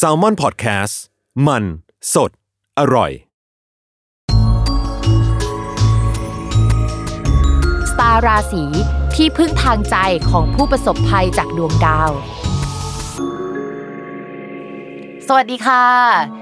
s a l ม o n PODCAST มัน สด อร่อย สตาร์ราศีที่พึ่งทางใจของผู้ประสบภัยจากดวงดาว สวัสดีค่ะ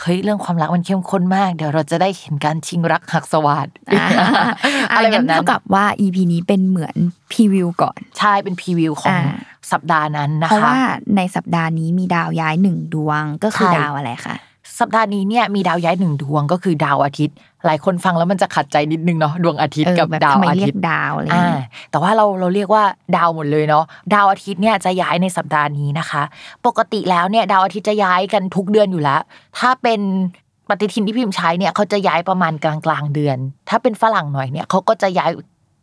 เฮ้ยเรื่องความรักมันเข้มข้นมาก เดี๋ยวเราจะได้เห็นการชิงรักหักสวัสดอ่าอะไรอ่าแบงั้บนนั้นเท่ากับว่า EP นี้เป็นเหมือนพรีวิวก่อนใช่เป็นพรีวิวของอ่าสัปดาห์นั้นนะคะเพราะว่าในสัปดาห์นี้มีดาวย้ายหนึ่งดวงก็คือใช่ดาวอะไรคะสัปดาห์นี้เนี่ยมีดาวย้ายหนึ่งดวงก็คือดาวอาทิตย์ หลายคนฟังแล้วมันจะขัดใจนิดนึงเนาะดวงอาทิตย์เออกับแบบดาวทำไมอาเรียทิตกย์ดาวอะไรอย่างอ่าเงี้ยแต่ว่าเราเราเรียกว่าดาวหมดเลยเนาะดาวอาทิตย์เนี่ยจะย้ายในสัปดาห์นี้นะคะ ปกติแล้วเนี่ยดาวอาทิตย์จะย้ายกันทุกเดือนอยู่แล้ว ถ้าเป็นปฏิทินที่พิมพ์ใช้เนี่ยเขาจะย้ายประมาณกลางกลางๆเดือน ถ้าเป็นฝรั่งหน่อยเนี่ยเขาก็จะย้าย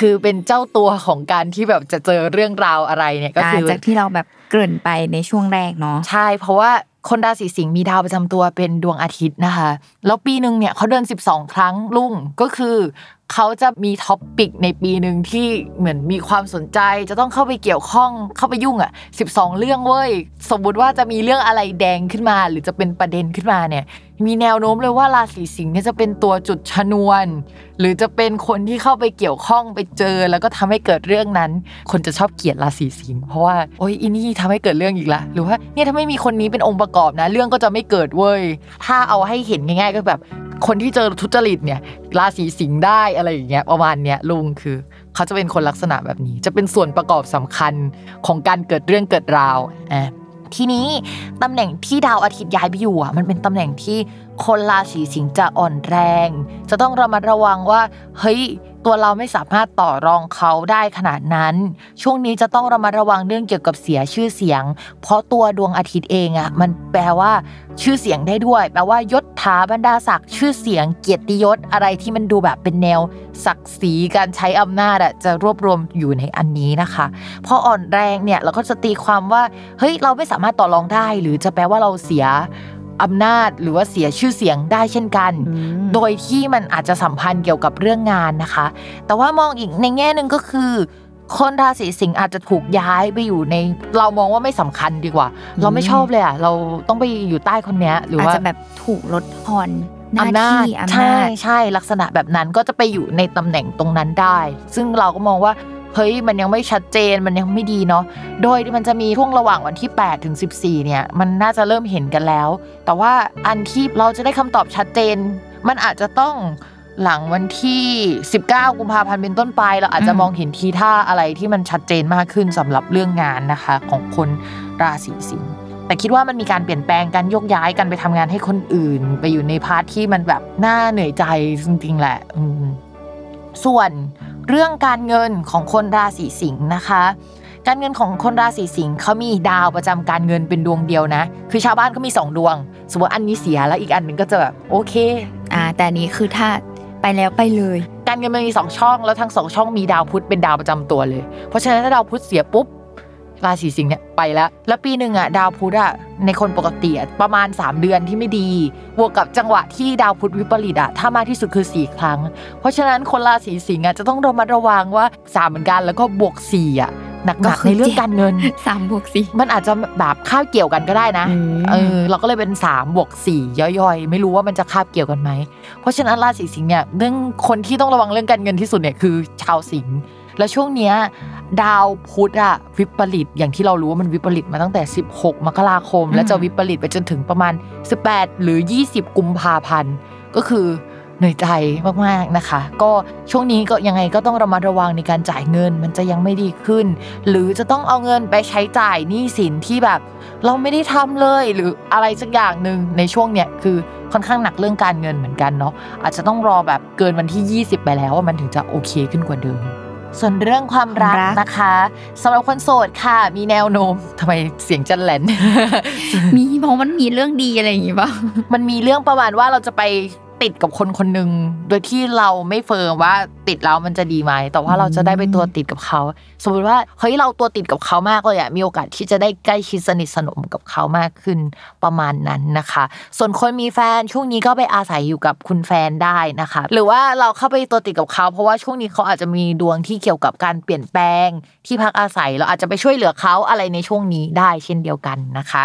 คือเป็นเจ้าตัวของการที่แบบจะเจอเรื่องราวอะไรเนี่ยก็คือจากที่เราแบบเกริ่นไปในช่วงแรกเนาะใช่ เพราะว่าคนราศีสิงห์มีดาวประจำตัวเป็นดวงอาทิตย์นะคะ แล้วปีหนึ่งเนี่ยเขาเดิน 12 ครั้งนุ่งก็คือเขาจะมี topic ในปีหนึ่งที่เหมือนมีความสนใจ จะต้องเข้าไปเกี่ยวข้องเข้าไปยุ่งอะ 12 เรื่องเว้ย สมมุติว่าจะมีเรื่องอะไรแดงขึ้นมา หรือจะเป็นประเด็นขึ้นมาเนี่ย มีแนวโน้มเลยว่าราศีสิงห์เนี่ยจะเป็นตัวจุดชนวน หรือจะเป็นคนที่เข้าไปเกี่ยวข้องไปเจอ แล้วก็ทำให้เกิดเรื่องนั้น คนจะชอบเกลียดราศีสิงห์เพราะว่าโอ๊ยอีนี่ทำให้เกิดเรื่องอีกละหรือว่าเนี่ยถ้าไม่มีคนนี้เป็นองค์ประกอบนะ เรื่องก็จะไม่เกิดเว้ยถ้าเอาให้เห็นง่าย ๆ ก็แบบคนที่เจอทุจริตเนี่ยราศีสิงห์ได้อะไรอย่างเงี้ยประมาณเนี้ยลุงคือ เขาจะเป็นคนลักษณะแบบนี้ จะเป็นส่วนประกอบสำคัญของการเกิดเรื่องเกิดราวอะ ที่นี้ตำแหน่งที่ดาวอาทิตย์ย้ายไปอยู่อะมันเป็นตำแหน่งที่ คนราศีสิงห์จะอ่อนแรง จะต้องระมัดระวังว่าเฮ้ยตัวเราไม่สามารถต่อรองเขาได้ขนาดนั้น ช่วงนี้จะต้องระมัดระวังเรื่องเกี่ยวกับเสียชื่อเสียง เพราะตัวดวงอาทิตย์เองอะมันแปลว่า ชื่อเสียงได้ด้วย แปลว่ายศถาบรรดาศักดิ์ชื่อเสียงเกียรติยศอะไรที่มันดูแบบเป็นแนว ศักดิ์ศรีการใช้อำนาจอะจะรวบรวมอยู่ในอันนี้นะคะพออ่อนแรงเนี่ยเราก็จะตีความว่าเฮ้ยเราไม่สามารถต่อรองได้ หรือจะแปลว่าเราเสีย อำนาจหรือว่าเสียชื่อเสียงได้เช่นกัน โดยที่มันอาจจะสัมพันธ์เกี่ยวกับเรื่องงานนะคะ แต่ว่ามองอีกในแง่หนึ่งก็คือ คนราศีสิงห์อาจจะถูกย้ายไปอยู่ใน เรามองว่าไม่สำคัญดีกว่า เราไม่ชอบเลยอะเราต้องไปอยู่ใต้คนเนี้ยหรืออาจว่าจะแบบถูกลดทอนหน้าอำนาจที่อำใช่นาจใช่ลักษณะแบบนั้นก็จะไปอยู่ในตำแหน่งตรงนั้นได้ ซึ่งเราก็มองว่า เฮ้ยมันยังไม่ชัดเจนมันยังไม่ดีเนาะโดยมันจะมีช่วงระหว่างวันที่ 8 ถึง 14 เนี่ย มันน่าจะเริ่มเห็นกันแล้ว แต่ว่าอันที่เราจะได้คำตอบชัดเจน มันอาจจะต้องหลังวันที่ 19 กุมภาพันธ์เป็นต้นไป เราอาจจะมองเห็นทีท่าอะไรที่มันชัดเจนมากขึ้นสำหรับเรื่องงานนะคะ ของคนราศีสิงห์แต่คิดว่ามันมีการเปลี่ยนแปลงการยกย้ายกันไปทำงานให้คนอื่น ไปอยู่ในพาร์ทที่มันแบบน่าเหนื่อยใจจริงๆแหละส่วน เรื่องการเงินของคนราศีสิงห์นะคะ การเงินของคนราศีสิงห์เขามีดาวประจำการเงินเป็นดวงเดียวนะ คือชาวบ้านก็มีสองดวง สมมติอันนี้เสียแล้วอีกอันหนึ่งก็จะแบบโอเคอ่าแต่อันนี้คือถ้าไปแล้วไปเลย การเงินมันมีสองช่องแล้วทั้งสองช่องมีดาวพุธเป็นดาวประจำตัวเลย เพราะฉะนั้นถ้าดาวพุธเสียปุ๊บ ราศีสิงห์เนี่ยไปแล้ว แล้วปีหนึ่งอะดาวพุธอะในคนปกติประมาณ 3 เดือนที่ไม่ดี บวกกับจังหวะที่ดาวพุธวิปริตอะถ้ามากที่สุดคือ 4 ครั้ง เพราะฉะนั้นคนราศีสิงห์อะจะต้องระมัดระวังว่าสามเหมือนกันแล้วก็บวก4อะ หนักก็ๆคือในเรื่องการเงินสามบวกสี่มันอาจจะแบบคาบเกี่ยวกันก็ได้นะอืมเออเราก็เลยเป็น3บวก4ย่อยๆ ไม่รู้ว่ามันจะคาบเกี่ยวกันไหม เพราะฉะนั้นราศีสิงห์เนี่ยเรื่องคนที่ต้องระวังเรื่องการเงินที่สุดเนี่ยคือชาวสิงห์แล้วช่วงเนี้ยดาวพุธอะวิปริตอย่างที่เรารู้ว่ามันวิปริตมาตั้งแต่ 16 มกราคมอืมแล้วจะวิปริตไปจนถึงประมาณ 18 หรือ 20 กุมภาพันธ์ก็คือ เหนื่อยใจมากๆนะคะ ก็ช่วงนี้ก็ยังไงก็ต้องระมัดระวังในการจ่ายเงิน มันจะยังไม่ดีขึ้น หรือจะต้องเอาเงินไปใช้จ่ายหนี้สินที่แบบ เราไม่ได้ทำเลยหรืออะไรสักอย่างหนึ่งในช่วงเนี้ยคือค่อนข้างหนักเรื่องการเงินเหมือนกันเนาะอาจจะต้องรอแบบเกินวันที่ 20 ไปแล้วว่ามันถึงจะโอเคขึ้นกว่าเดิมส่วนเรื่องความรักความรักนะคะสำหรับคนโสดค่ะ มีแนวโน้มทำไมเสียงจันแหลนมีเพราะมันมีเรื่องดีอะไรอย่างงี้ป่ะมันมีเรื่องประมาณว่าเราจะไป ติดกับคนคนหนึ่งโดยที่เราไม่เฟิร์มว่าติดแล้วมันจะดีไหมแต่ว่าเราจะได้ไปตัวติดกับเขา สมมติว่าเฮ้ยเราตัวติดกับเขามากเลยอะมีโอกาสที่จะได้ใกล้ชิดสนิทสนมกับเขามากขึ้นประมาณนั้นนะคะ ส่วนคนมีแฟนช่วงนี้ก็ไปอาศัยอยู่กับคุณแฟนได้นะคะ หรือว่าเราเข้าไปตัวติดกับเขา เพราะว่าช่วงนี้เขาอาจจะมีดวงที่เกี่ยวกับการเปลี่ยนแปลงที่พักอาศัยเราอาจจะไปช่วยเหลือเขาอะไรในช่วงนี้ได้เช่นเดียวกันนะคะ